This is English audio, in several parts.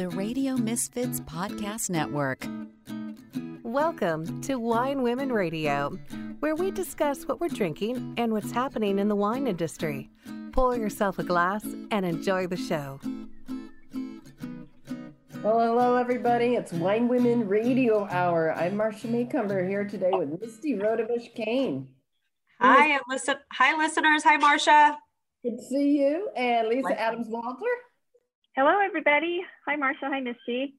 the Radio Misfits Podcast Network. Welcome to Wine Women Radio, where we discuss what we're drinking and what's happening in the wine industry. Pour yourself a glass and enjoy the show. Well, hello, everybody. It's Wine Women Radio Hour. I'm Marcia Macomber here today with Misty Rodovish Kane. Hi, and listen. Hi, listeners. Hi, Marcia. Good to see you. And Lisa Adams Walter. Hello, everybody. Hi, Marcia. Hi, Misty.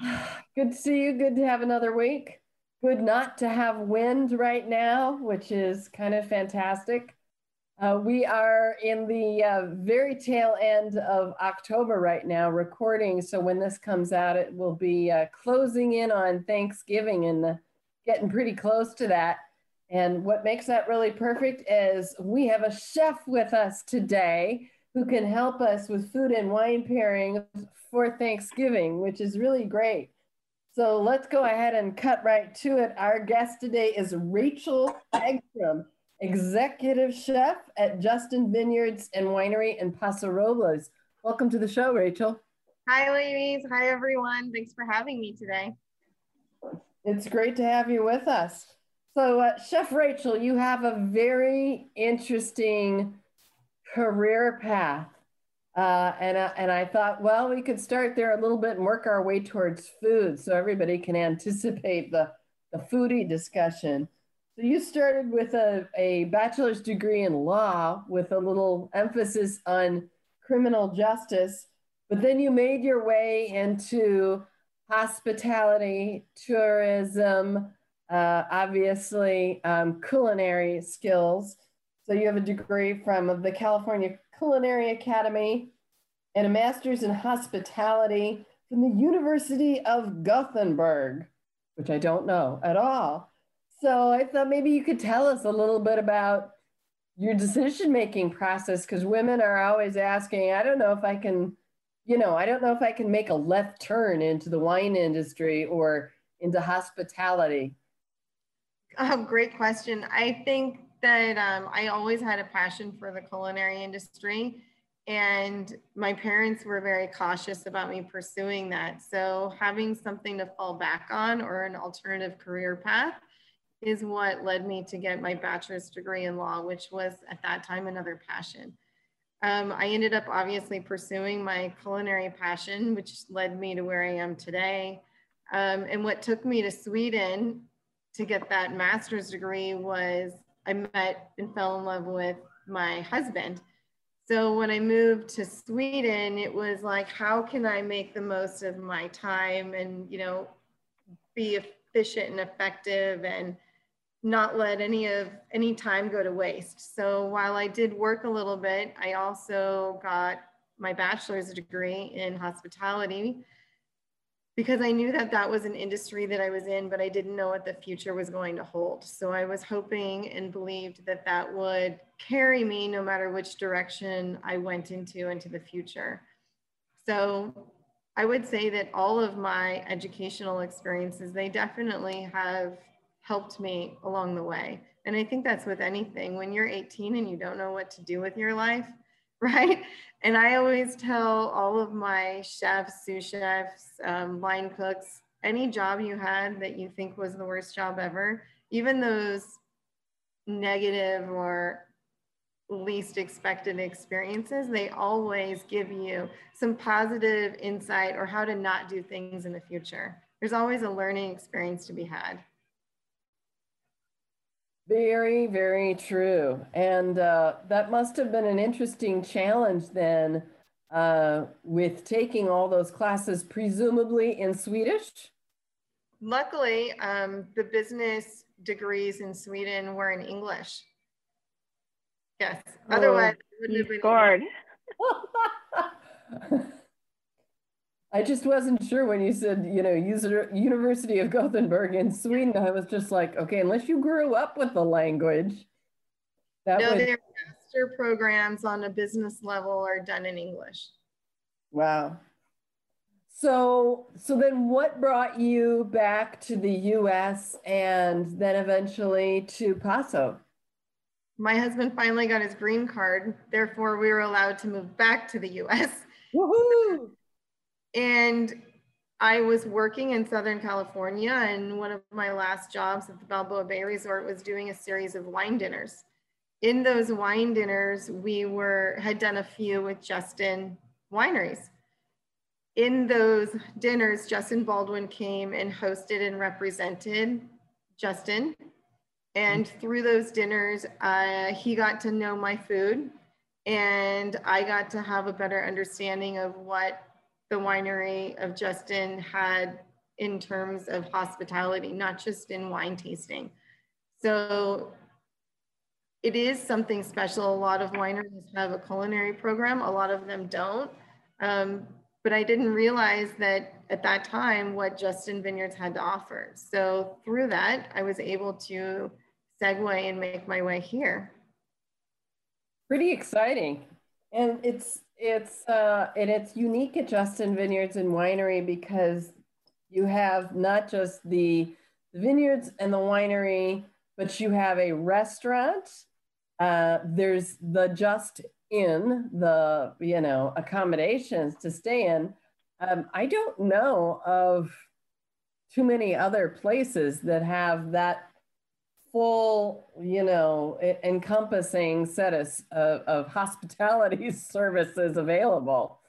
Good to see you. Good to have another week. Good not to have wind right now, which is kind of fantastic. Uh, we are in the uh, very tail end of October right now, recording. So when this comes out, it will be uh, closing in on Thanksgiving and getting pretty close to that. And what makes that really perfect is we have a chef with us today who can help us with food and wine pairings for Thanksgiving, which is really great. So let's go ahead and cut right to it. Our guest today is Rachel Haggstrom, executive chef at Justin Vineyards and Winery in Paso Robles. Welcome to the show, Rachel. Hi, ladies. Hi, everyone. Thanks for having me today. It's great to have you with us. So, uh, Chef Rachel, you have a very interesting career path. Uh, and, uh, and I thought, well, we could start there a little bit and work our way towards food so everybody can anticipate the, the foodie discussion. So you started with a, a bachelor's degree in law with a little emphasis on criminal justice, but then you made your way into hospitality, tourism, uh, obviously um, culinary skills. So you have a degree from the California Culinary Academy and a master's in hospitality from the University of Gothenburg, which I don't know at all. So I thought maybe you could tell us a little bit about your decision making process because women are always asking, I don't know if I can, you know, I don't know if I can make a left turn into the wine industry or into hospitality. Oh, great question. I think that um, I always had a passion for the culinary industry, and my parents were very cautious about me pursuing that. So, having something to fall back on or an alternative career path is what led me to get my bachelor's degree in law, which was at that time another passion. Um, I ended up obviously pursuing my culinary passion, which led me to where I am today. Um, and what took me to Sweden to get that master's degree was I met and fell in love with my husband. So when I moved to Sweden, it was like, how can I make the most of my time and, you know, be efficient and effective and not let any of any time go to waste. So while I did work a little bit, I also got my bachelor's degree in hospitality because I knew that that was an industry that I was in, but I didn't know what the future was going to hold. So I was hoping and believed that that would carry me no matter which direction I went into into the future. So I would say that all of my educational experiences, they definitely have helped me along the way. And I think that's with anything. When you're 18 and you don't know what to do with your life, right? And I always tell all of my chefs, sous chefs, um, line cooks, any job you had that you think was the worst job ever, even those negative or least expected experiences, they always give you some positive insight or how to not do things in the future. There's always a learning experience to be had. Very, very true. And uh, that must have been an interesting challenge then uh, with taking all those classes, presumably in Swedish. Luckily, um, the business degrees in Sweden were in English. Yes. Oh, Otherwise, it wouldn't have been. Scored. I just wasn't sure when you said, you know, University of Gothenburg in Sweden. I was just like, okay, unless you grew up with the language. That no, would... their master programs on a business level are done in English. Wow. So, so then what brought you back to the US and then eventually to Paso? My husband finally got his green card. Therefore, we were allowed to move back to the US. Woohoo! And I was working in Southern California, and one of my last jobs at the Balboa Bay Resort was doing a series of wine dinners. In those wine dinners, we were had done a few with Justin wineries. In those dinners, Justin Baldwin came and hosted and represented Justin. And through those dinners, uh, he got to know my food, and I got to have a better understanding of what the winery of Justin had in terms of hospitality, not just in wine tasting. So it is something special. A lot of wineries have a culinary program, a lot of them don't. Um, but I didn't realize that at that time what Justin Vineyards had to offer. So through that, I was able to segue and make my way here. Pretty exciting. And it's it's uh, and it's unique at Justin Vineyards and Winery because you have not just the vineyards and the winery, but you have a restaurant. Uh, there's the Just Inn the you know accommodations to stay in. Um, I don't know of too many other places that have that full, you know, encompassing set of, of, hospitality services available.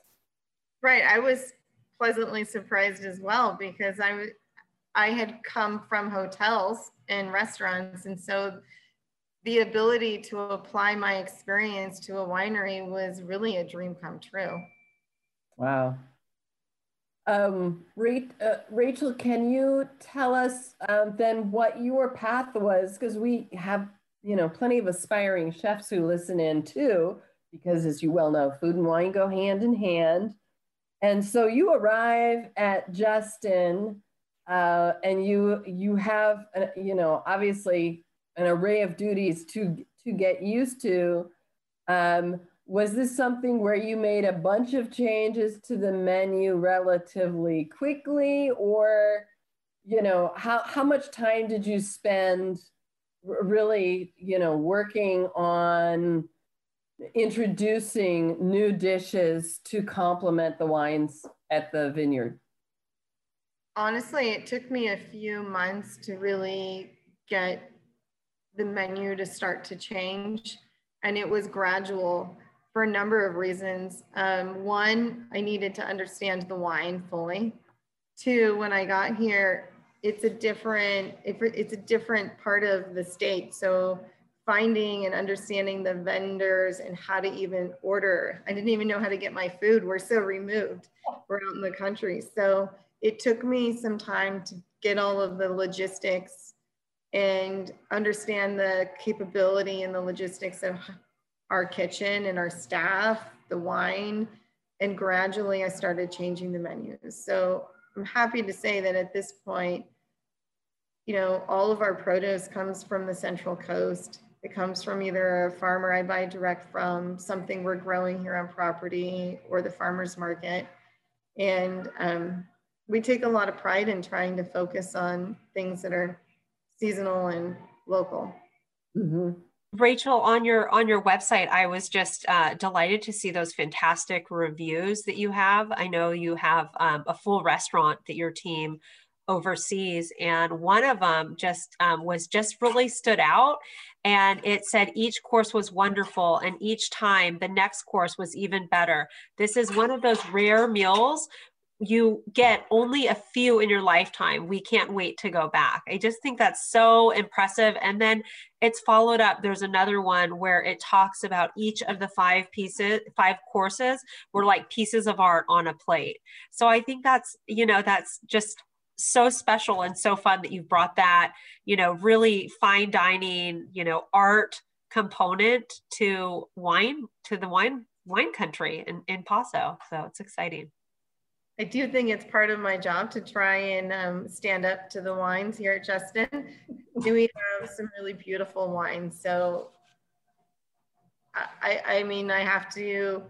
Right. I was pleasantly surprised as well because I, I had come from hotels and restaurants. And so the ability to apply my experience to a winery was really a dream come true. Wow. Um, uh, Rachel, can you tell us um, then what your path was? Because we have, you know, plenty of aspiring chefs who listen in too, because as you well know, food and wine go hand in hand. And so you arrive at Justin, uh, and you you have, uh, you know, obviously an array of duties to to get used to. Um, was this something where you made a bunch of changes to the menu relatively quickly? Or you know how, how much time did you spend really you know working on introducing new dishes to complement the wines at the vineyard? Honestly it took me a few months to really get the menu to start to change and it was gradual for a number of reasons. Um, one, I needed to understand the wine fully. Two, when I got here, it's a different it's a different part of the state. So finding and understanding the vendors and how to even order. I didn't even know how to get my food. We're so removed. We're out in the country. So it took me some time to get all of the logistics and understand the capability and the logistics of our kitchen and our staff, the wine, and gradually I started changing the menus. So I'm happy to say that at this point, you know, all of our produce comes from the Central Coast. It comes from either a farmer I buy direct from, something we're growing here on property, or the farmer's market. And um, we take a lot of pride in trying to focus on things that are seasonal and local. Mm-hmm. Rachel, on your on your website, I was just uh, delighted to see those fantastic reviews that you have. I know you have um, a full restaurant that your team oversees, and one of them just um, was just really stood out. And it said each course was wonderful, and each time the next course was even better. This is one of those rare meals you get only a few in your lifetime. We can't wait to go back. I just think that's so impressive. And then it's followed up. There's another one where it talks about each of the five pieces, five courses were like pieces of art on a plate. So I think that's, you know, that's just so special and so fun that you've brought that, you know, really fine dining, you know, art component to wine, to the wine wine country in, in Paso. So it's exciting. I do think it's part of my job to try and um, stand up to the wines here at Justin. Do we have some really beautiful wines. So I, I mean, I have to,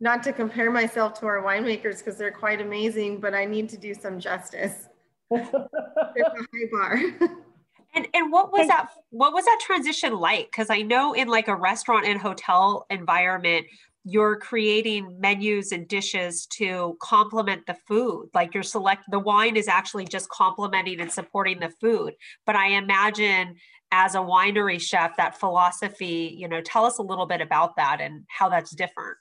not to compare myself to our winemakers because they're quite amazing, but I need to do some justice. There's a high bar. And and what was that what was that transition like? Because I know in like a restaurant and hotel environment, you're creating menus and dishes to complement the food. Like you're select the wine is actually just complementing and supporting the food. But i imagine as a winery chef that philosophy you know tell us a little bit about that and how that's different.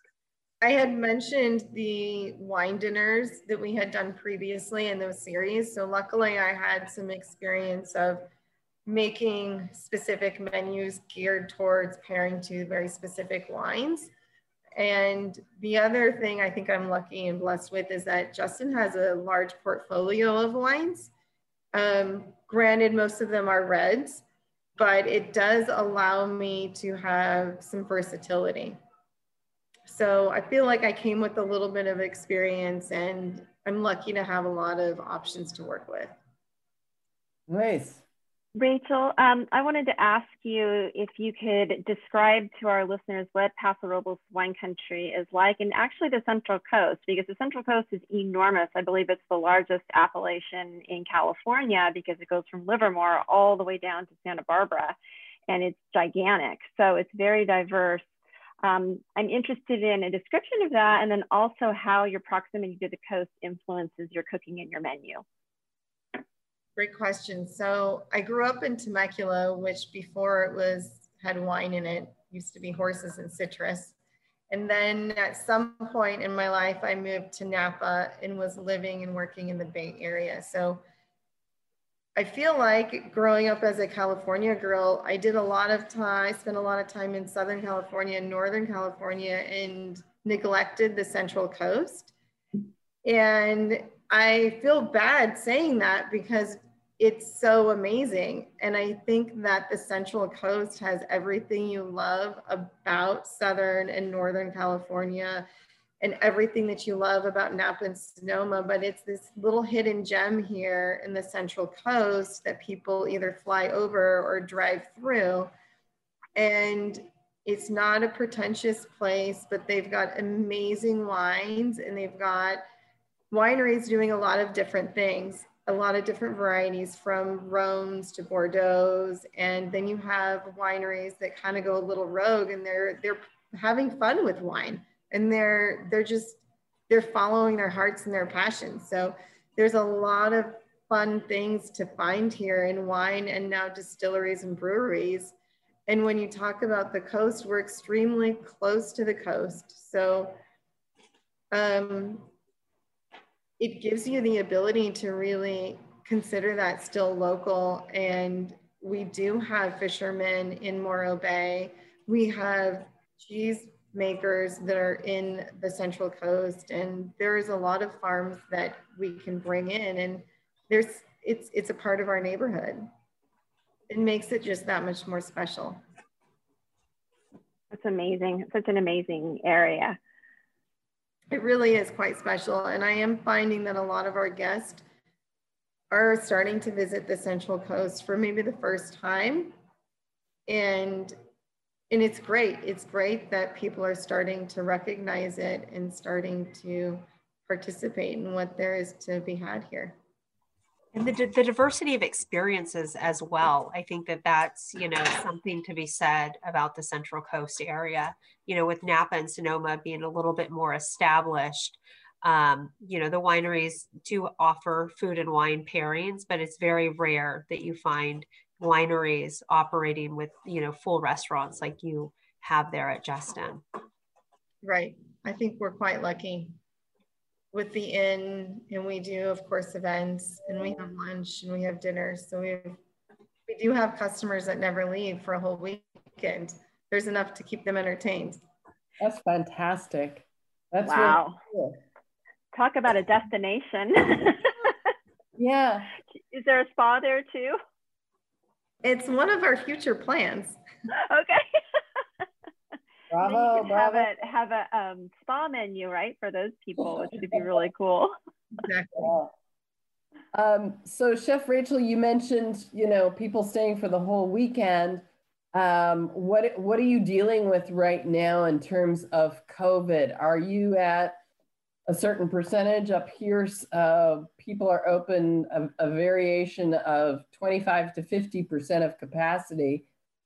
I had mentioned the wine dinners that we had done previously in those series. So luckily i had some experience of making specific menus geared towards pairing to very specific wines and the other thing I think I'm lucky and blessed with is that Justin has a large portfolio of wines. Um, granted, most of them are reds, but it does allow me to have some versatility. So I feel like I came with a little bit of experience and I'm lucky to have a lot of options to work with. Nice. Rachel, um, I wanted to ask you if you could describe to our listeners what Paso Robles wine country is like, and actually the Central Coast, because the Central Coast is enormous. I believe it's the largest appellation in California because it goes from Livermore all the way down to Santa Barbara, and it's gigantic. So it's very diverse. Um, I'm interested in a description of that, and then also how your proximity to the coast influences your cooking and your menu. Great question. So I grew up in Temecula, which before it was had wine in it, used to be horses and citrus. And then at some point in my life, I moved to Napa and was living and working in the Bay Area. So I feel like growing up as a California girl, I did a lot of time, I spent a lot of time in Southern California and Northern California and neglected the Central Coast. And I feel bad saying that because it's so amazing. And I think that the Central Coast has everything you love about Southern and Northern California and everything that you love about Napa and Sonoma. But it's this little hidden gem here in the Central Coast that people either fly over or drive through. And it's not a pretentious place, but they've got amazing wines and they've got wineries doing a lot of different things a lot of different varieties from Rhones to Bordeaux's. And then you have wineries that kind of go a little rogue and they're, they're having fun with wine and they're, they're just, they're following their hearts and their passions. So there's a lot of fun things to find here in wine and now distilleries and breweries. And when you talk about the coast, we're extremely close to the coast. So um, it gives you the ability to really consider that still local. And we do have fishermen in Morro Bay. We have cheese makers that are in the Central Coast, and there's a lot of farms that we can bring in. And there's it's it's a part of our neighborhood. It makes it just that much more special. That's amazing. Such an amazing area it really is quite special. And I am finding that a lot of our guests are starting to visit the Central Coast for maybe the first time. And and it's great. It's great that people are starting to recognize it and starting to participate in what there is to be had here and the, the diversity of experiences as well. I think that that's you know something to be said about the central coast area you know with napa and sonoma being a little bit more established. Um, you know the wineries do offer food and wine pairings but it's very rare that you find wineries operating with you know full restaurants like you have there at justin. Right. I think we're quite lucky with the inn and we do of course events and we have lunch and we have dinner. So we we do have customers that never leave for a whole weekend. There's enough to keep them entertained. That's fantastic. That's wow. really cool. talk about a destination. Yeah. Is there a spa there too? It's one of our future plans. Okay Bravo, bravo. Have a have a um, spa menu, right, for those people, which would be really cool. Exactly. Um, so, Chef Rachel, you mentioned you know people staying for the whole weekend. Um, what what are you dealing with right now in terms of COVID? Are you at a certain percentage up here? Uh, people are open a, a variation of 25 to 50 percent of capacity.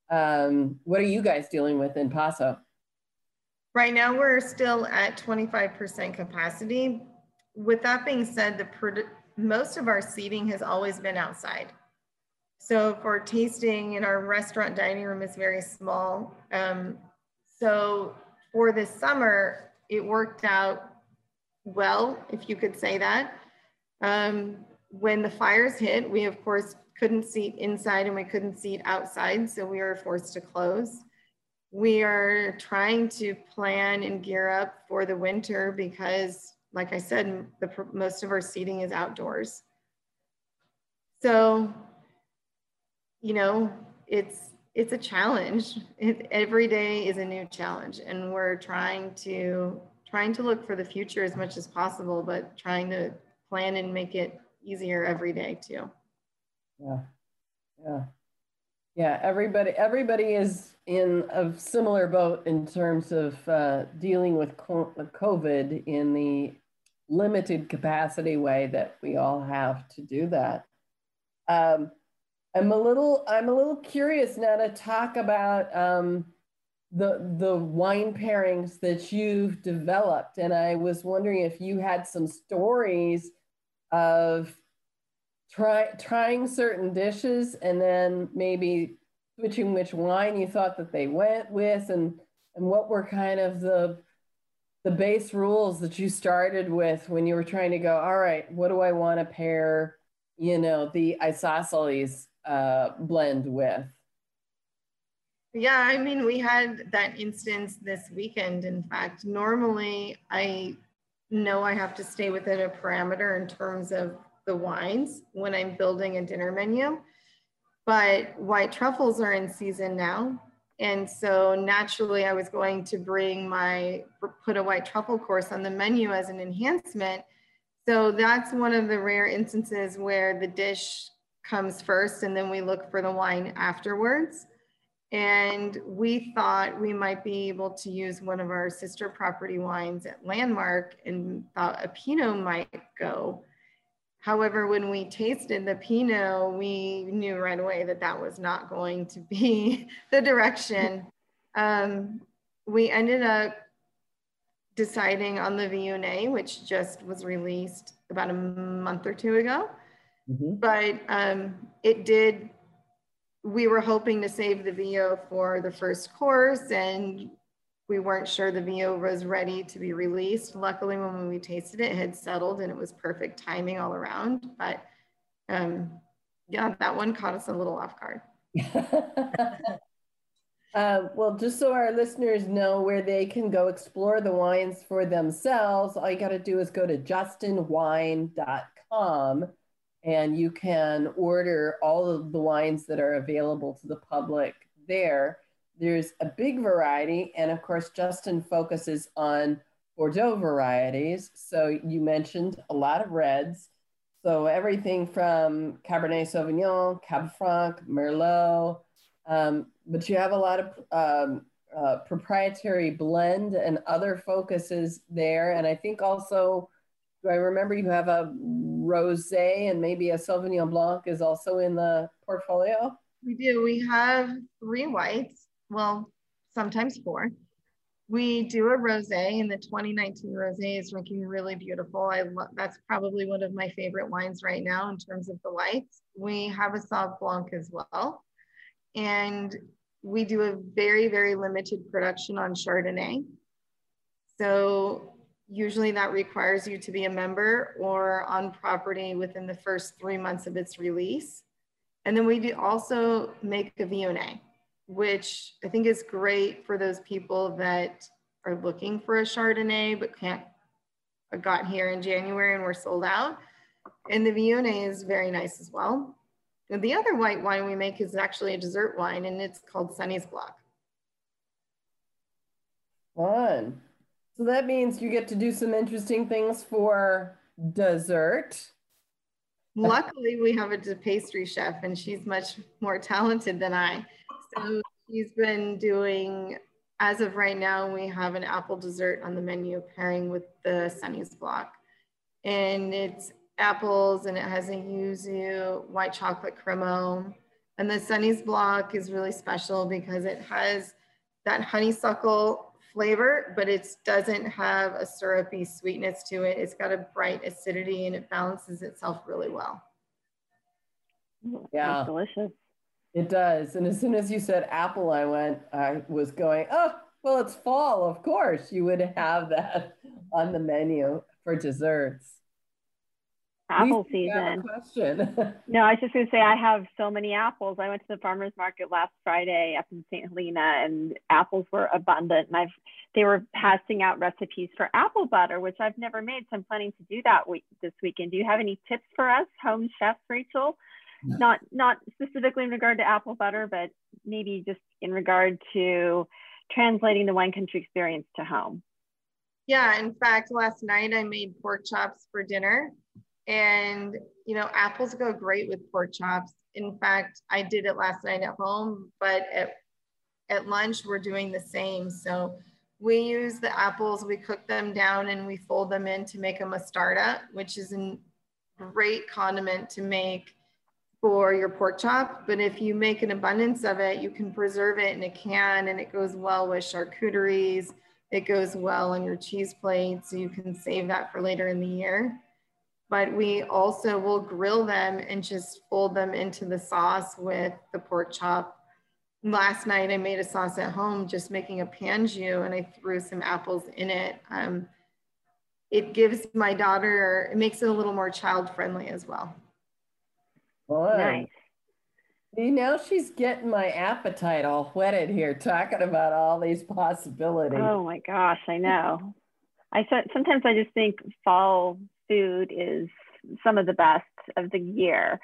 Um, what are you guys dealing with in Paso? Right now, we're still at 25% capacity. With that being said, the most of our seating has always been outside. So for tasting in our restaurant dining room is very small. Um, so for this summer, it worked out well, if you could say that. Um, when the fires hit, we of course couldn't seat inside and we couldn't seat outside, so we were forced to close. We are trying to plan and gear up for the winter because, like I said, the, most of our seating is outdoors. So, you know, it's it's a challenge. It, every day is a new challenge, and we're trying to trying to look for the future as much as possible, but trying to plan and make it easier every day too. Yeah, yeah, yeah. Everybody, everybody is in a similar boat in terms of uh, dealing with COVID in the limited capacity way that we all have to do that. Um, I'm a little, I'm a little curious now to talk about um, the the wine pairings that you've developed, and I was wondering if you had some stories of try, trying certain dishes and then maybe switching which wine you thought that they went with and and what were kind of the the base rules that you started with when you were trying to go all right what do i want to pair you know the isosceles uh, blend with? Yeah i mean we had that instance this weekend. In fact normally i know i have to stay within a parameter in terms of the wines when I'm building a dinner menu. But white truffles are in season now. And so naturally, I was going to bring my, put a white truffle course on the menu as an enhancement. So that's one of the rare instances where the dish comes first and then we look for the wine afterwards. And we thought we might be able to use one of our sister property wines at Landmark and thought a Pinot might go. However, when we tasted the Pinot, we knew right away that that was not going to be the direction. Um, we ended up deciding on the Viognier, which just was released about a month or two ago. Mm-hmm. But um, it did, we were hoping to save the VO for the first course and we weren't sure the VO was ready to be released. Luckily, when we tasted it, it had settled and it was perfect timing all around. But um, yeah, that one caught us a little off guard. uh, well, just so our listeners know where they can go explore the wines for themselves, all you got to do is go to justinwine.com and you can order all of the wines that are available to the public there. There's a big variety. And of course, Justin focuses on Bordeaux varieties. So you mentioned a lot of reds. So everything from Cabernet Sauvignon, Cab Franc, Merlot, um, but you have a lot of um, uh, proprietary blend and other focuses there. And I think also, do I remember you have a rosé and maybe a Sauvignon Blanc is also in the portfolio? We do. We have three whites well, sometimes four. We do a rosé, and the 2019 rosé is looking really beautiful. I love that's probably one of my favorite wines right now in terms of the whites. We have a Sauv Blanc as well, and we do a very very limited production on Chardonnay. So usually that requires you to be a member or on property within the first three months of its release. And then we do also make a Viognier which I think is great for those people that are looking for a Chardonnay but can't uh, got here in January and we're sold out. And the Viognier is very nice as well. And the other white wine we make is actually a dessert wine and it's called Sunny's Block. Fun. So that means you get to do some interesting things for dessert. Luckily, we have a pastry chef and she's much more talented than I. So she's been doing, as of right now, we have an apple dessert on the menu pairing with the Sunny's block. And it's apples and it has a yuzu, white chocolate crémeux. And the Sunny's block is really special because it has that honeysuckle flavor, but it doesn't have a syrupy sweetness to it. It's got a bright acidity and it balances itself really well. Yeah. delicious. It does. And as soon as you said apple, I went, I was going, oh, well, it's fall. Of course, you would have that on the menu for desserts. Apple season. question. no, I was just going to say I have so many apples. I went to the farmers market last Friday up in St. Helena, and apples were abundant. And I've they were passing out recipes for apple butter, which I've never made. So I'm planning to do that week this weekend. Do you have any tips for us, home chefs, Rachel? Not not specifically in regard to apple butter, but maybe just in regard to translating the wine country experience to home. Yeah, in fact, last night I made pork chops for dinner. And, you know, apples go great with pork chops. In fact, I did it last night at home, but at, at lunch, we're doing the same. So we use the apples, we cook them down and we fold them in to make a mostarda, which is a great condiment to make for your pork chop. But if you make an abundance of it, you can preserve it in a can and it goes well with charcuteries. It goes well on your cheese plate. So you can save that for later in the year. But we also will grill them and just fold them into the sauce with the pork chop. Last night I made a sauce at home, just making a pan jus and I threw some apples in it. Um, it gives my daughter, it makes it a little more child friendly as well. Boy. Nice. See, now she's getting my appetite all whetted here, talking about all these possibilities. Oh my gosh, I know. I sometimes I just think fall food is some of the best of the year,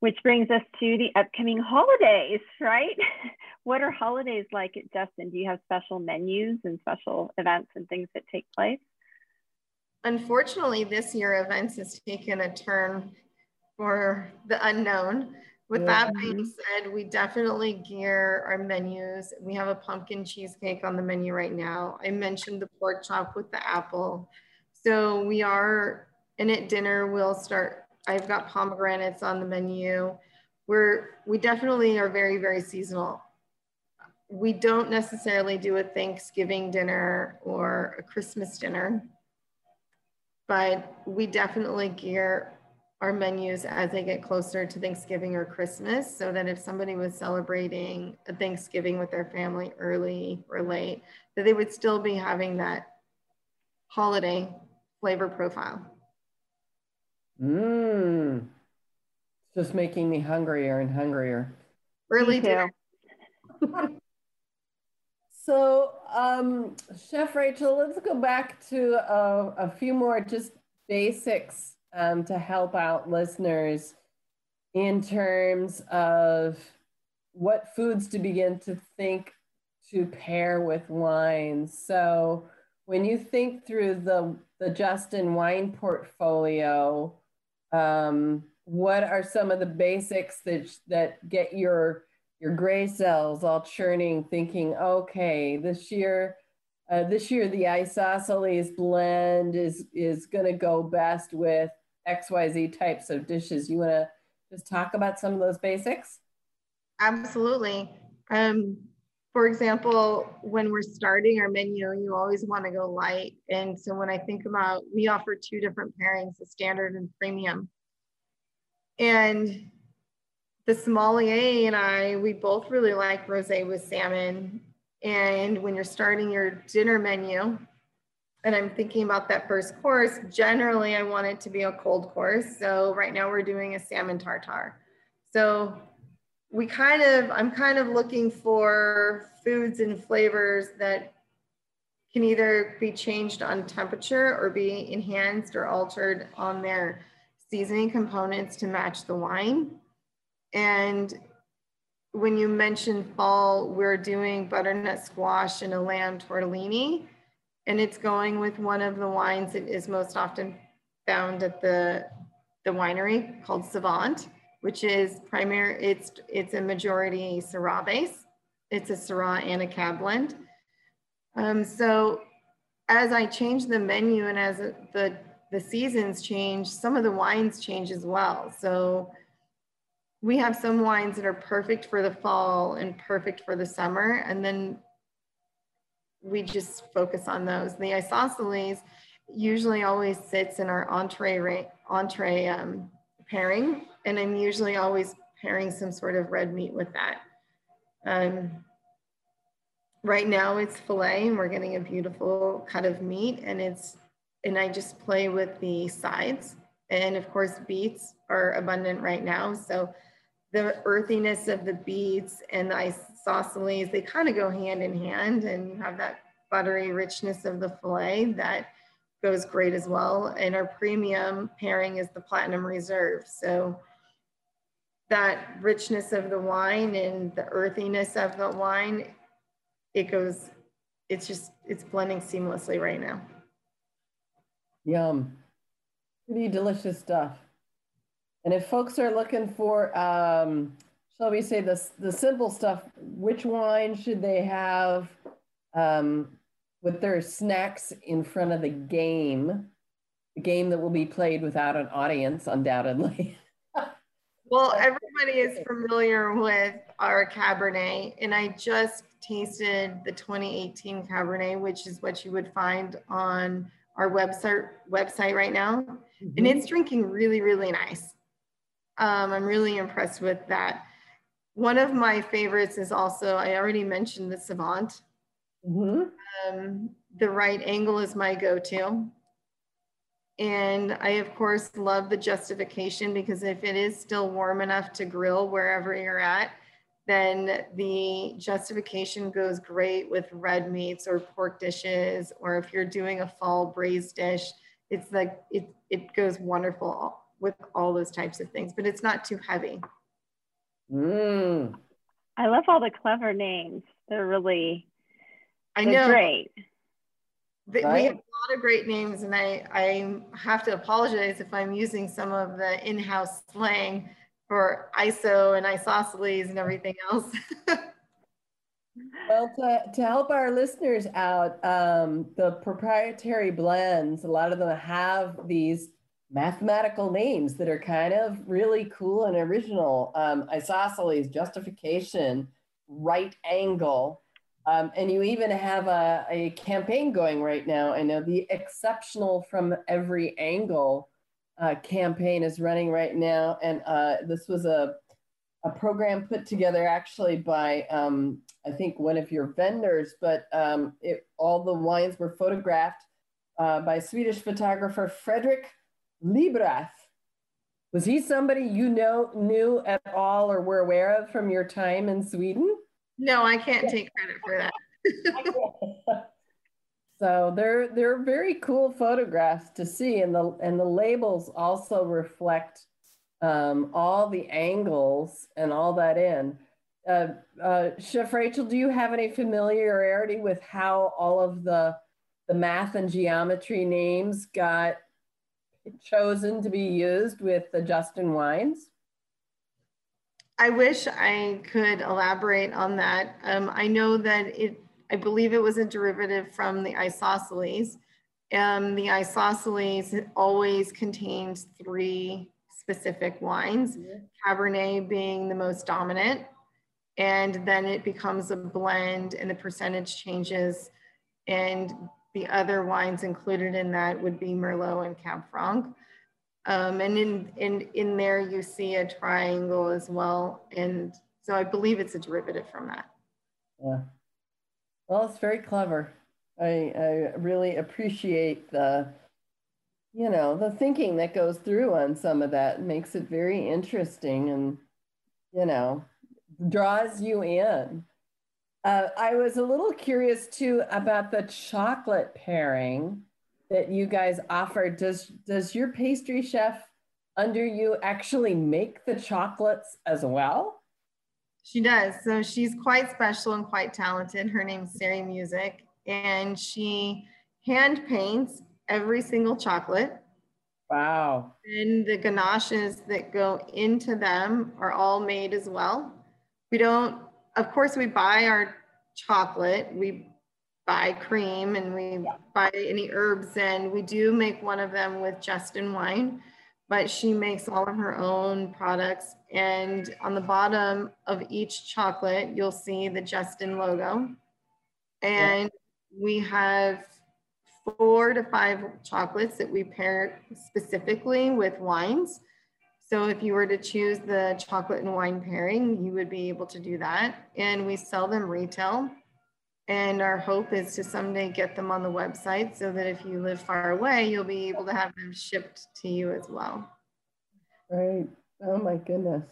which brings us to the upcoming holidays, right? what are holidays like at Justin? Do you have special menus and special events and things that take place? Unfortunately, this year events has taken a turn for the unknown. With that being said, we definitely gear our menus. We have a pumpkin cheesecake on the menu right now. I mentioned the pork chop with the apple. So we are, and at dinner, we'll start, I've got pomegranates on the menu. We're, we definitely are very, very seasonal. We don't necessarily do a Thanksgiving dinner or a Christmas dinner, but we definitely gear our menus as they get closer to Thanksgiving or Christmas so that if somebody was celebrating a Thanksgiving with their family early or late, that they would still be having that holiday flavor profile. Mmm. Just making me hungrier and hungrier. Early dinner. so, um, Chef Rachel, let's go back to uh, a few more just basics um, to help out listeners in terms of what foods to begin to think to pair with wines. So when you think through the, the Justin wine portfolio, um, what are some of the basics that, that get your, your gray cells all churning, thinking, okay, this year, uh, this year the isosceles blend is, is going to go best with XYZ types of dishes. You want to just talk about some of those basics? Absolutely. Um, for example, when we're starting our menu, you always want to go light. And so when I think about, we offer two different pairings, the standard and premium. And the sommelier and I, we both really like rosé with salmon. And when you're starting your dinner menu, and I'm thinking about that first course, generally I want it to be a cold course. So right now we're doing a salmon tartare. So we kind of, I'm kind of looking for foods and flavors that can either be changed on temperature or be enhanced or altered on their seasoning components to match the wine. And when you mentioned fall, we're doing butternut squash and a lamb tortellini and it's going with one of the wines that is most often found at the the winery called Savant, which is primary. It's it's a majority Syrah base. It's a Syrah and a Cab blend. Um, so as I change the menu and as the the seasons change, some of the wines change as well. So we have some wines that are perfect for the fall and perfect for the summer, and then we just focus on those. The isosceles usually always sits in our entree entree um, pairing, and I'm usually always pairing some sort of red meat with that. Um, right now it's filet and we're getting a beautiful cut of meat and it's and I just play with the sides. And of course, beets are abundant right now. So the earthiness of the beets and the isosceles, they kind of go hand in hand and you have that buttery richness of the filet that goes great as well. And our premium pairing is the Platinum Reserve. So that richness of the wine and the earthiness of the wine, it goes, it's just, it's blending seamlessly right now. Yum. Pretty delicious stuff. And if folks are looking for, um, shall we say, the, the simple stuff, which wine should they have um, with their snacks in front of the game? The game that will be played without an audience, undoubtedly. well, everybody is familiar with our Cabernet, and I just tasted the 2018 Cabernet, which is what you would find on our website website right now, mm-hmm. and it's drinking really, really nice. Um, I'm really impressed with that. One of my favorites is also, I already mentioned the Savant. Mm-hmm. Um, the right angle is my go-to. And I, of course, love the justification because if it is still warm enough to grill wherever you're at, then the justification goes great with red meats or pork dishes, or if you're doing a fall braised dish, it's like it, it goes wonderful with all those types of things, but it's not too heavy. Mm. I love all the clever names. They're really I know great. right? We have a lot of great names, and I, I have to apologize if I'm using some of the in-house slang for ISO and isosceles and everything else. well, to, to help our listeners out, um, the proprietary blends, a lot of them have these mathematical names that are kind of really cool and original. Um, isosceles, justification, right angle. Um, and you even have a, a campaign going right now. I know the exceptional from every angle uh, campaign is running right now. And uh, this was a, a program put together actually by, um, I think, one of your vendors, but um, it, all the wines were photographed uh, by Swedish photographer Fredrik Lieberath. Was he somebody you know knew at all or were aware of from your time in Sweden? No, I can't take credit for that. So they're they're very cool photographs to see, and the and the labels also reflect um, all the angles and all that in. Uh, uh, Chef Rachel, do you have any familiarity with how all of the the math and geometry names got chosen to be used with the Justin wines? I wish I could elaborate on that. Um, I know that it I believe it was a derivative from the isosceles. Um, the isosceles always contains three specific wines, Cabernet being the most dominant, and then it becomes a blend and the percentage changes. And the other wines included in that would be Merlot and Cab Franc. Um, and in, in, in there you see a triangle as well. And so I believe it's a derivative from that. Yeah. Well, it's very clever. I, I really appreciate the, you know, the thinking that goes through on some of that makes it very interesting and, you know, draws you in. Uh, I was a little curious too about the chocolate pairing that you guys offer. Does does your pastry chef under you actually make the chocolates as well? She does. So she's quite special and quite talented. Her name's Sari Music, and she hand paints every single chocolate. Wow. And the ganaches that go into them are all made as well. We don't, of course, we buy our chocolate, we buy cream, and we buy any herbs, and we do make one of them with Justin wine but she makes all of her own products. And on the bottom of each chocolate, you'll see the Justin logo. And we have four to five chocolates that we pair specifically with wines. So if you were to choose the chocolate and wine pairing, you would be able to do that. And we sell them retail. And our hope is to someday get them on the website so that if you live far away, you'll be able to have them shipped to you as well. Right. Oh my goodness.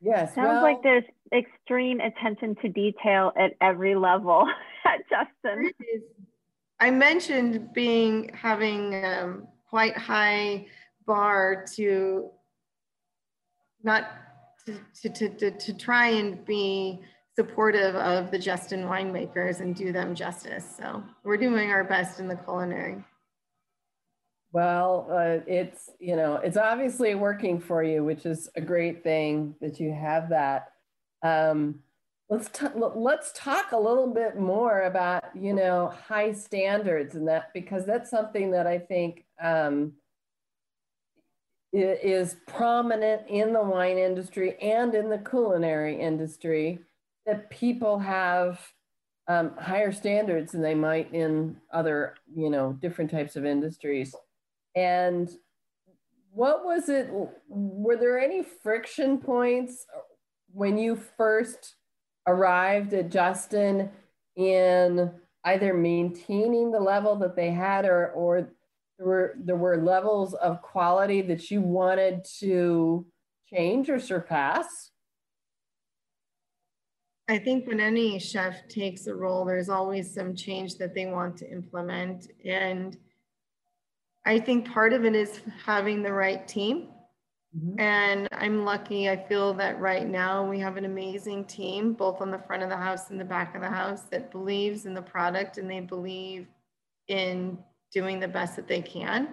Yes. Sounds well, like there's extreme attention to detail at every level at Justin. I mentioned being having um, quite high bar to not to, to, to, to try and be supportive of the Justin winemakers and do them justice. So we're doing our best in the culinary. Well, uh, it's, you know, it's obviously working for you, which is a great thing that you have that. Um, let's, t- let's talk a little bit more about, you know, high standards and that, because that's something that I think um, is prominent in the wine industry and in the culinary industry that people have um, higher standards than they might in other, you know, different types of industries. And what was it? Were there any friction points when you first arrived at Justin in either maintaining the level that they had or, or there were there were levels of quality that you wanted to change or surpass? I think when any chef takes a role, there's always some change that they want to implement. And I think part of it is having the right team. Mm-hmm. And I'm lucky, I feel that right now we have an amazing team, both on the front of the house and the back of the house, that believes in the product and they believe in doing the best that they can.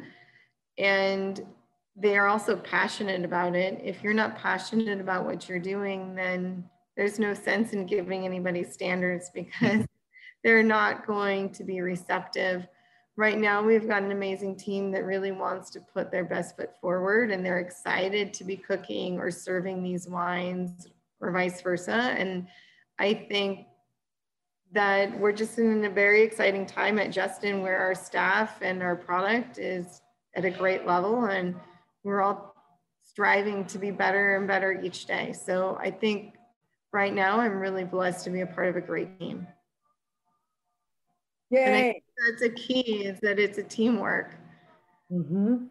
And they are also passionate about it. If you're not passionate about what you're doing, then there's no sense in giving anybody standards because they're not going to be receptive. Right now, we've got an amazing team that really wants to put their best foot forward and they're excited to be cooking or serving these wines or vice versa. And I think that we're just in a very exciting time at Justin where our staff and our product is at a great level and we're all striving to be better and better each day. So I think right now I'm really blessed to be a part of a great team. Yay. And I think that's a key is that it's a teamwork. Mm-hmm.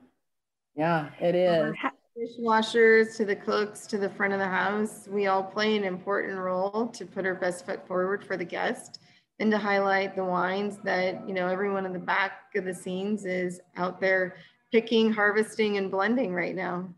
Yeah, it is. Dishwashers to the cooks to the front of the house, we all play an important role to put our best foot forward for the guest and to highlight the wines that you know everyone in the back of the scenes is out there picking, harvesting, and blending right now.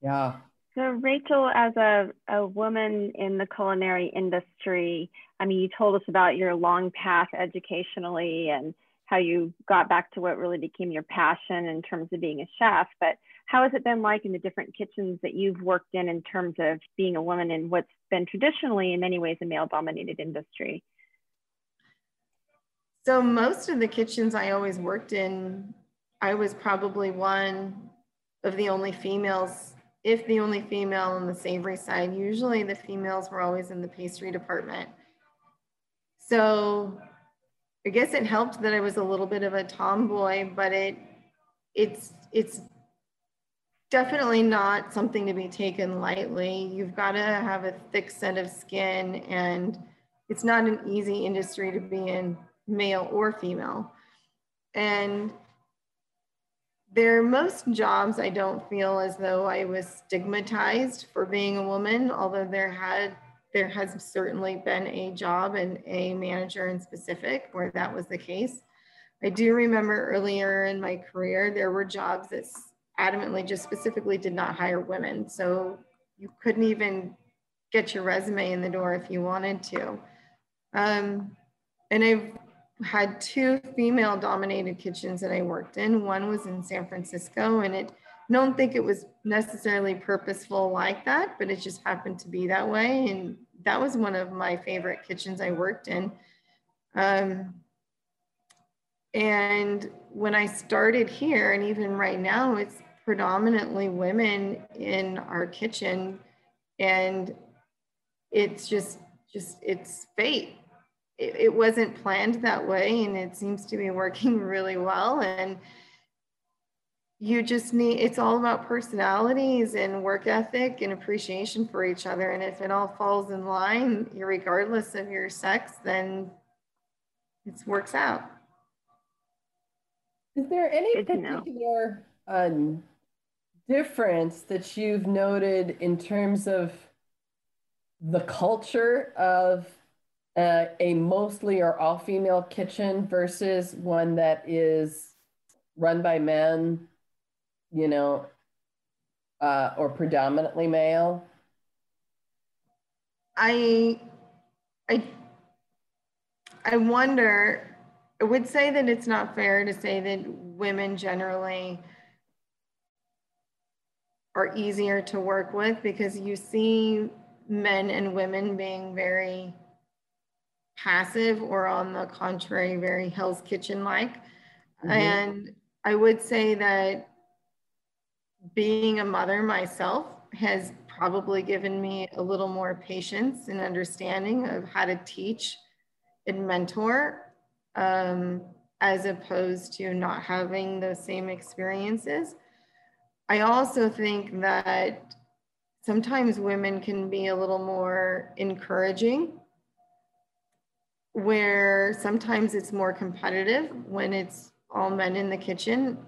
Yeah, so, Rachel, as a, a woman in the culinary industry, I mean, you told us about your long path educationally and how you got back to what really became your passion in terms of being a chef. But how has it been like in the different kitchens that you've worked in, in terms of being a woman in what's been traditionally, in many ways, a male dominated industry? So, most of the kitchens I always worked in, I was probably one of the only females if the only female on the savory side, usually the females were always in the pastry department. So I guess it helped that I was a little bit of a tomboy, but it it's it's definitely not something to be taken lightly. You've got to have a thick set of skin and it's not an easy industry to be in, male or female. And there are most jobs I don't feel as though I was stigmatized for being a woman, although there had there has certainly been a job and a manager in specific where that was the case. I do remember earlier in my career there were jobs that adamantly just specifically did not hire women. So you couldn't even get your resume in the door if you wanted to. Um, and I've had two female dominated kitchens that I worked in. One was in San Francisco and it I don't think it was necessarily purposeful like that, but it just happened to be that way. And that was one of my favorite kitchens I worked in. Um, and when I started here, and even right now, it's predominantly women in our kitchen. And it's just, just, it's fate it, it wasn't planned that way and it seems to be working really well. And you just need it's all about personalities and work ethic and appreciation for each other and if it all falls in line regardless of your sex then it works out is there any particular um, difference that you've noted in terms of the culture of uh, a mostly or all female kitchen versus one that is run by men you know, uh, or predominantly male? I, I, I wonder. I would say that it's not fair to say that women generally are easier to work with because you see men and women being very passive or on the contrary very hell's kitchen like mm-hmm. and i would say that being a mother myself has probably given me a little more patience and understanding of how to teach and mentor um, as opposed to not having those same experiences. I also think that sometimes women can be a little more encouraging where sometimes it's more competitive when it's all men in the kitchen.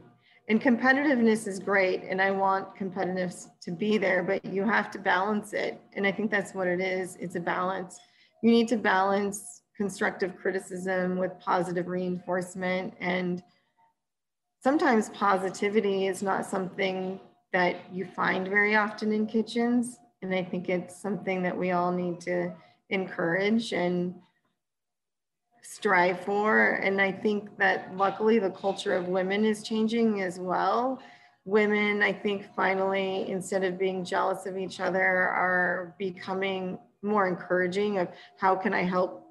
And competitiveness is great and i want competitiveness to be there but you have to balance it. And i think that's what it is. It's a balance. You need to balance constructive criticism with positive reinforcement and sometimes positivity is not something that you find very often in kitchens and i think it's something that we all need to encourage and strive for. And I think that luckily the culture of women is changing as well. Women, I think, finally, instead of being jealous of each other, are becoming more encouraging of how can I help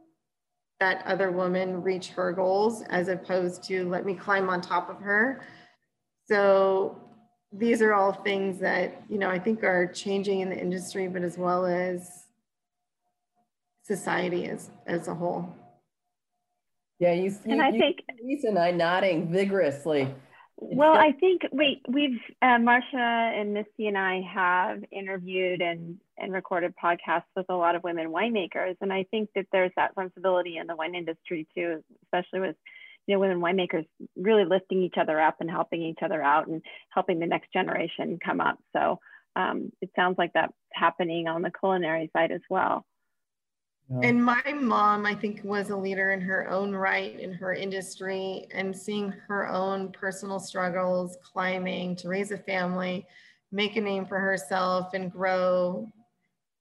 that other woman reach her goals as opposed to let me climb on top of her. So these are all things that, you know, I think are changing in the industry, but as well as society as, as a whole. Yeah, you, you and I you, think Lisa and I nodding vigorously. Well, I think we we've uh, Marcia and Misty and I have interviewed and and recorded podcasts with a lot of women winemakers, and I think that there's that sensibility in the wine industry too, especially with you know women winemakers really lifting each other up and helping each other out and helping the next generation come up. So um, it sounds like that's happening on the culinary side as well. And my mom, I think, was a leader in her own right in her industry and seeing her own personal struggles, climbing to raise a family, make a name for herself and grow,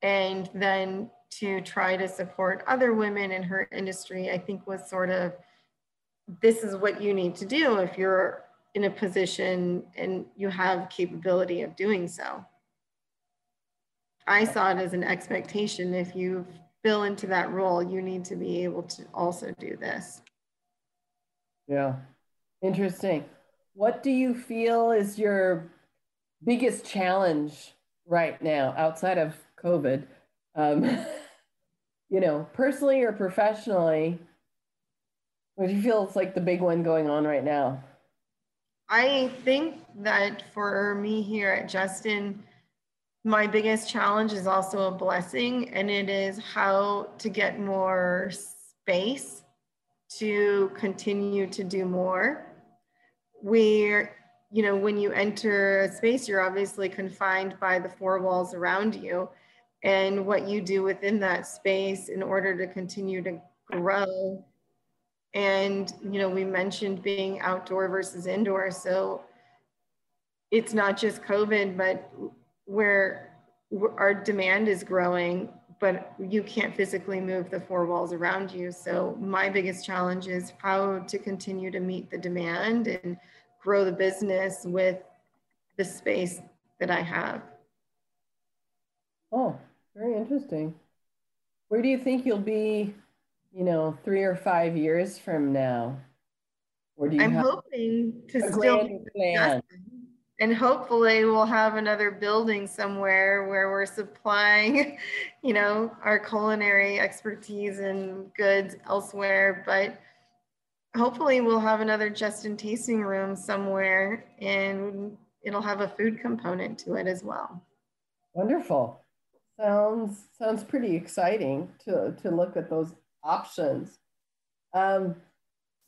and then to try to support other women in her industry, I think was sort of this is what you need to do if you're in a position and you have capability of doing so. I saw it as an expectation if you've fill into that role, you need to be able to also do this. Yeah, interesting. What do you feel is your biggest challenge right now outside of COVID? Um, you know, personally or professionally, what do you feel is like the big one going on right now? I think that for me here at Justin, my biggest challenge is also a blessing, and it is how to get more space to continue to do more. Where, you know, when you enter a space, you're obviously confined by the four walls around you and what you do within that space in order to continue to grow. And, you know, we mentioned being outdoor versus indoor. So it's not just COVID, but where our demand is growing, but you can't physically move the four walls around you. So my biggest challenge is how to continue to meet the demand and grow the business with the space that I have. Oh, very interesting. Where do you think you'll be, you know, three or five years from now? Or do you I'm hoping to still plan? And hopefully we'll have another building somewhere where we're supplying you know our culinary expertise and goods elsewhere. But hopefully we'll have another justin tasting room somewhere and it'll have a food component to it as well. Wonderful. Sounds sounds pretty exciting to to look at those options. Um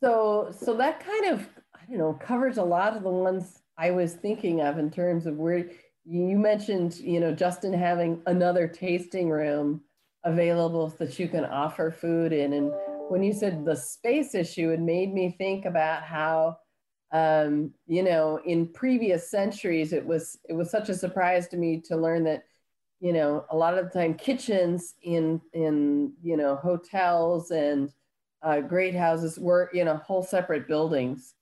so so that kind of i don't know covers a lot of the ones I was thinking of in terms of where you mentioned, you know, Justin having another tasting room available that you can offer food in. And when you said the space issue, it made me think about how, um, you know, in previous centuries, it was it was such a surprise to me to learn that, you know, a lot of the time kitchens in in you know hotels and uh, great houses were you know whole separate buildings.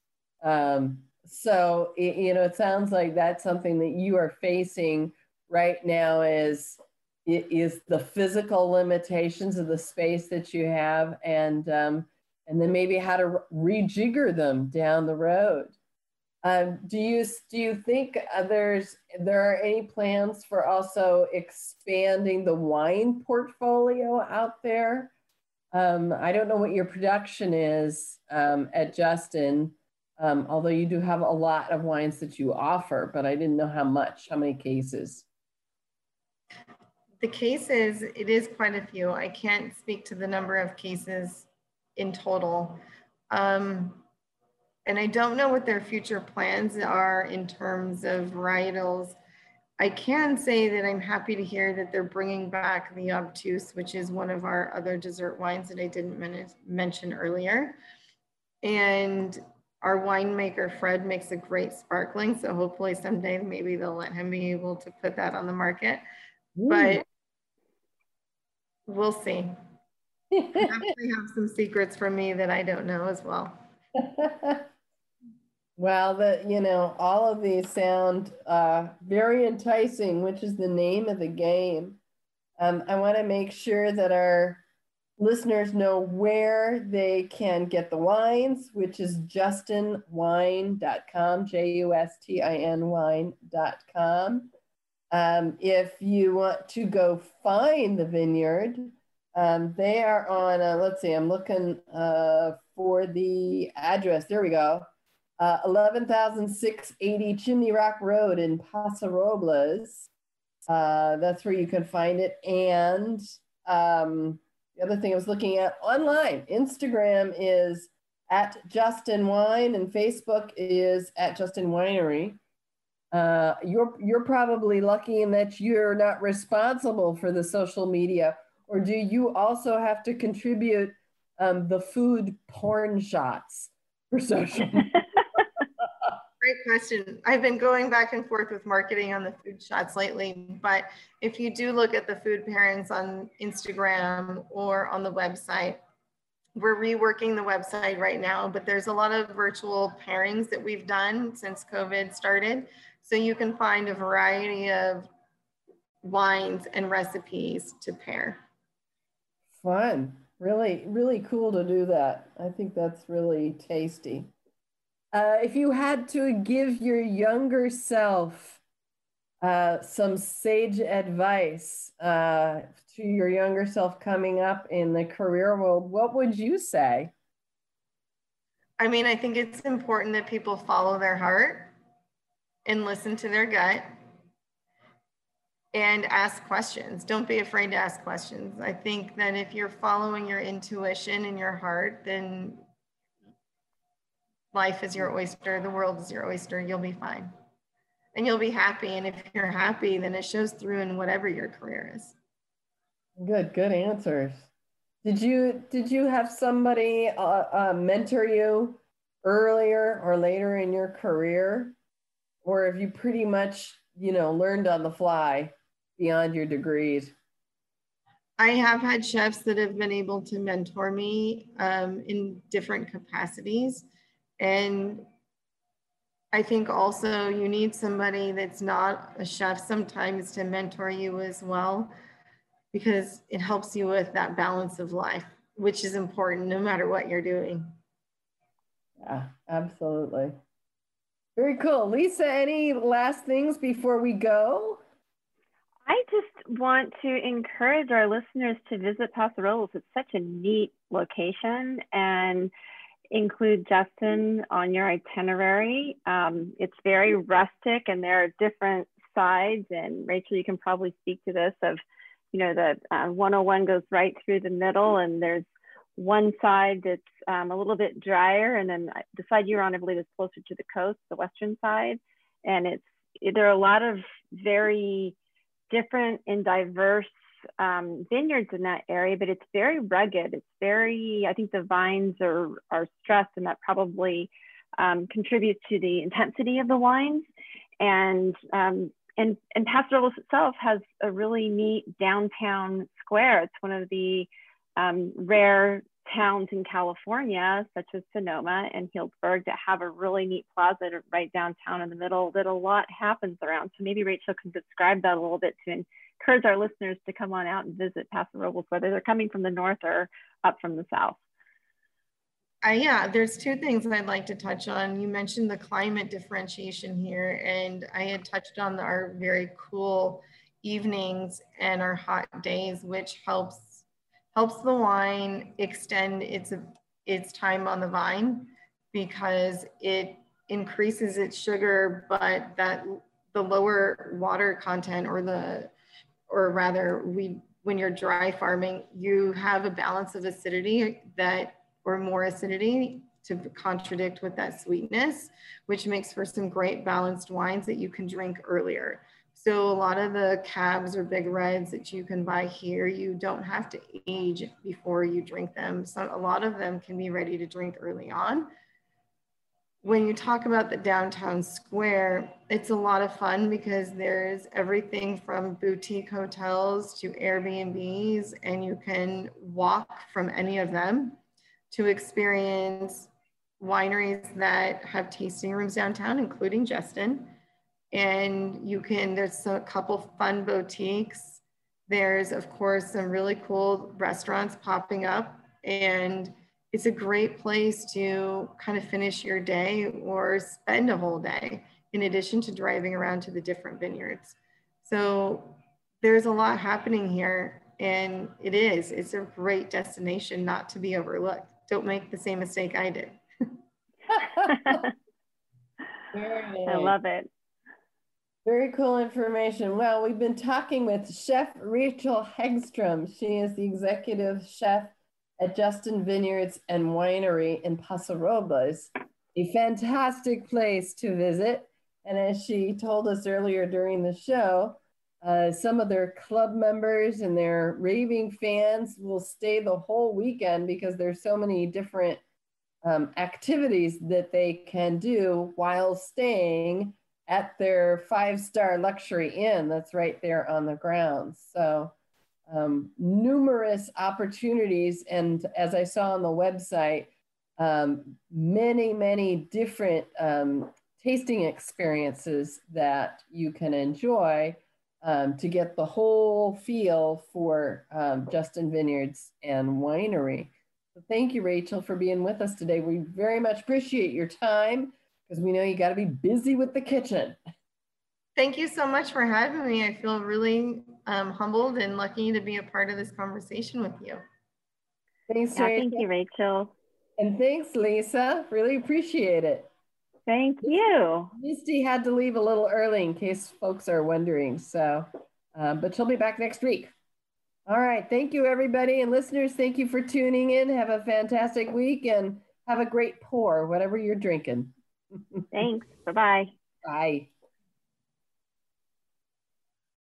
Um, so it, you know it sounds like that's something that you are facing right now is is the physical limitations of the space that you have and um, and then maybe how to rejigger them down the road. Um, do you do you think there's there are any plans for also expanding the wine portfolio out there? Um, i don't know what your production is um, at justin um, although you do have a lot of wines that you offer, but I didn't know how much, how many cases. The cases, it is quite a few. I can't speak to the number of cases in total. Um, and I don't know what their future plans are in terms of varietals. I can say that I'm happy to hear that they're bringing back the obtuse, which is one of our other dessert wines that I didn't men mention earlier. And our winemaker Fred makes a great sparkling, so hopefully someday maybe they'll let him be able to put that on the market. Ooh. But we'll see. they have some secrets from me that I don't know as well. well, the you know all of these sound uh, very enticing, which is the name of the game. Um, I want to make sure that our listeners know where they can get the wines, which is justinwine.com, J U S T I N wine.com. Um, if you want to go find the vineyard, um, they are on, uh, let's see, I'm looking uh, for the address. There we go. Uh, 11,680 Chimney Rock Road in Paso Robles. Uh, that's where you can find it. And um, the other thing I was looking at online, Instagram is at Justin Wine and Facebook is at Justin Winery. Uh, you're you're probably lucky in that you're not responsible for the social media, or do you also have to contribute um, the food porn shots for social? Great question. I've been going back and forth with marketing on the food shots lately, but if you do look at the food pairings on Instagram or on the website, we're reworking the website right now, but there's a lot of virtual pairings that we've done since COVID started. So you can find a variety of wines and recipes to pair. Fun. Really, really cool to do that. I think that's really tasty. Uh, if you had to give your younger self uh, some sage advice uh, to your younger self coming up in the career world, what would you say? I mean, I think it's important that people follow their heart and listen to their gut and ask questions. Don't be afraid to ask questions. I think that if you're following your intuition and your heart, then life is your oyster, the world is your oyster, you'll be fine. And you'll be happy. And if you're happy, then it shows through in whatever your career is. Good, good answers. Did you did you have somebody uh, uh, mentor you earlier or later in your career, or have you pretty much you know learned on the fly beyond your degrees? I have had chefs that have been able to mentor me um, in different capacities. And I think also you need somebody that's not a chef sometimes to mentor you as well, because it helps you with that balance of life, which is important no matter what you're doing. Yeah, absolutely. Very cool. Lisa, any last things before we go? I just want to encourage our listeners to visit Paso Robles. It's such a neat location and include Justin on your itinerary. Um, it's very rustic and there are different sides and Rachel, you can probably speak to this of, you know, the uh, 101 goes right through the middle and there's one side that's um, a little bit drier and then the side you're on, I believe is closer to the coast, the western side. And it's, there are a lot of very different and diverse um, vineyards in that area, but it's very rugged. It's very, I think the vines are, are stressed and that probably um, contributes to the intensity of the wines. And, um, and, and Paso Robles itself has a really neat downtown square. It's one of the um, rare towns in California, such as Sonoma and Healdsburg, that have a really neat plaza right downtown in the middle that a lot happens around. So maybe Rachel can describe that a little bit to encourage our listeners to come on out and visit Paso Robles, whether they're coming from the north or up from the south. Uh, yeah, there's two things I'd like to touch on. You mentioned the climate differentiation here, and I had touched on our very cool evenings and our hot days, which helps helps the wine extend its its time on the vine because it increases its sugar, but that the lower water content or the or rather we when you're dry farming, you have a balance of acidity that or more acidity to contradict with that sweetness, which makes for some great balanced wines that you can drink earlier. So a lot of the cabs or big reds that you can buy here, you don't have to age before you drink them. So a lot of them can be ready to drink early on when you talk about the downtown square, it's a lot of fun because there's everything from boutique hotels to Airbnbs, and you can walk from any of them to experience wineries that have tasting rooms downtown, including Justin. And you can, there's a couple fun boutiques. There's, of course, some really cool restaurants popping up. And it's a great place to kind of finish your day or spend a whole day in addition to driving around to the different vineyards. So there's a lot happening here and it is, it's a great destination not to be overlooked. Don't make the same mistake I did. I love it. Very cool information. Well, we've been talking with Chef Rachel Haggstrom. She is the executive chef at Justin Vineyards and Winery in Paso Robles, a fantastic place to visit. And as she told us earlier during the show, uh, some of their club members and their raving fans will stay the whole weekend because there's so many different um, activities that they can do while staying at their five-star luxury inn that's right there on the grounds. So um, numerous opportunities. And as I saw on the website, um, many, many different um, tasting experiences that you can enjoy um, to get the whole feel for um, Justin Vineyards and Winery. So thank you, Rachel, for being with us today. We very much appreciate your time because we know you got to be busy with the kitchen. Thank you so much for having me. I feel really um, humbled and lucky to be a part of this conversation with you. Thanks, yeah, Thank you, Rachel. And thanks, Lisa. Really appreciate it. Thank you. Misty had to leave a little early in case folks are wondering. So, um, but she'll be back next week. All right. Thank you, everybody. And listeners, thank you for tuning in. Have a fantastic week and have a great pour, whatever you're drinking. Thanks. Bye-bye. Bye.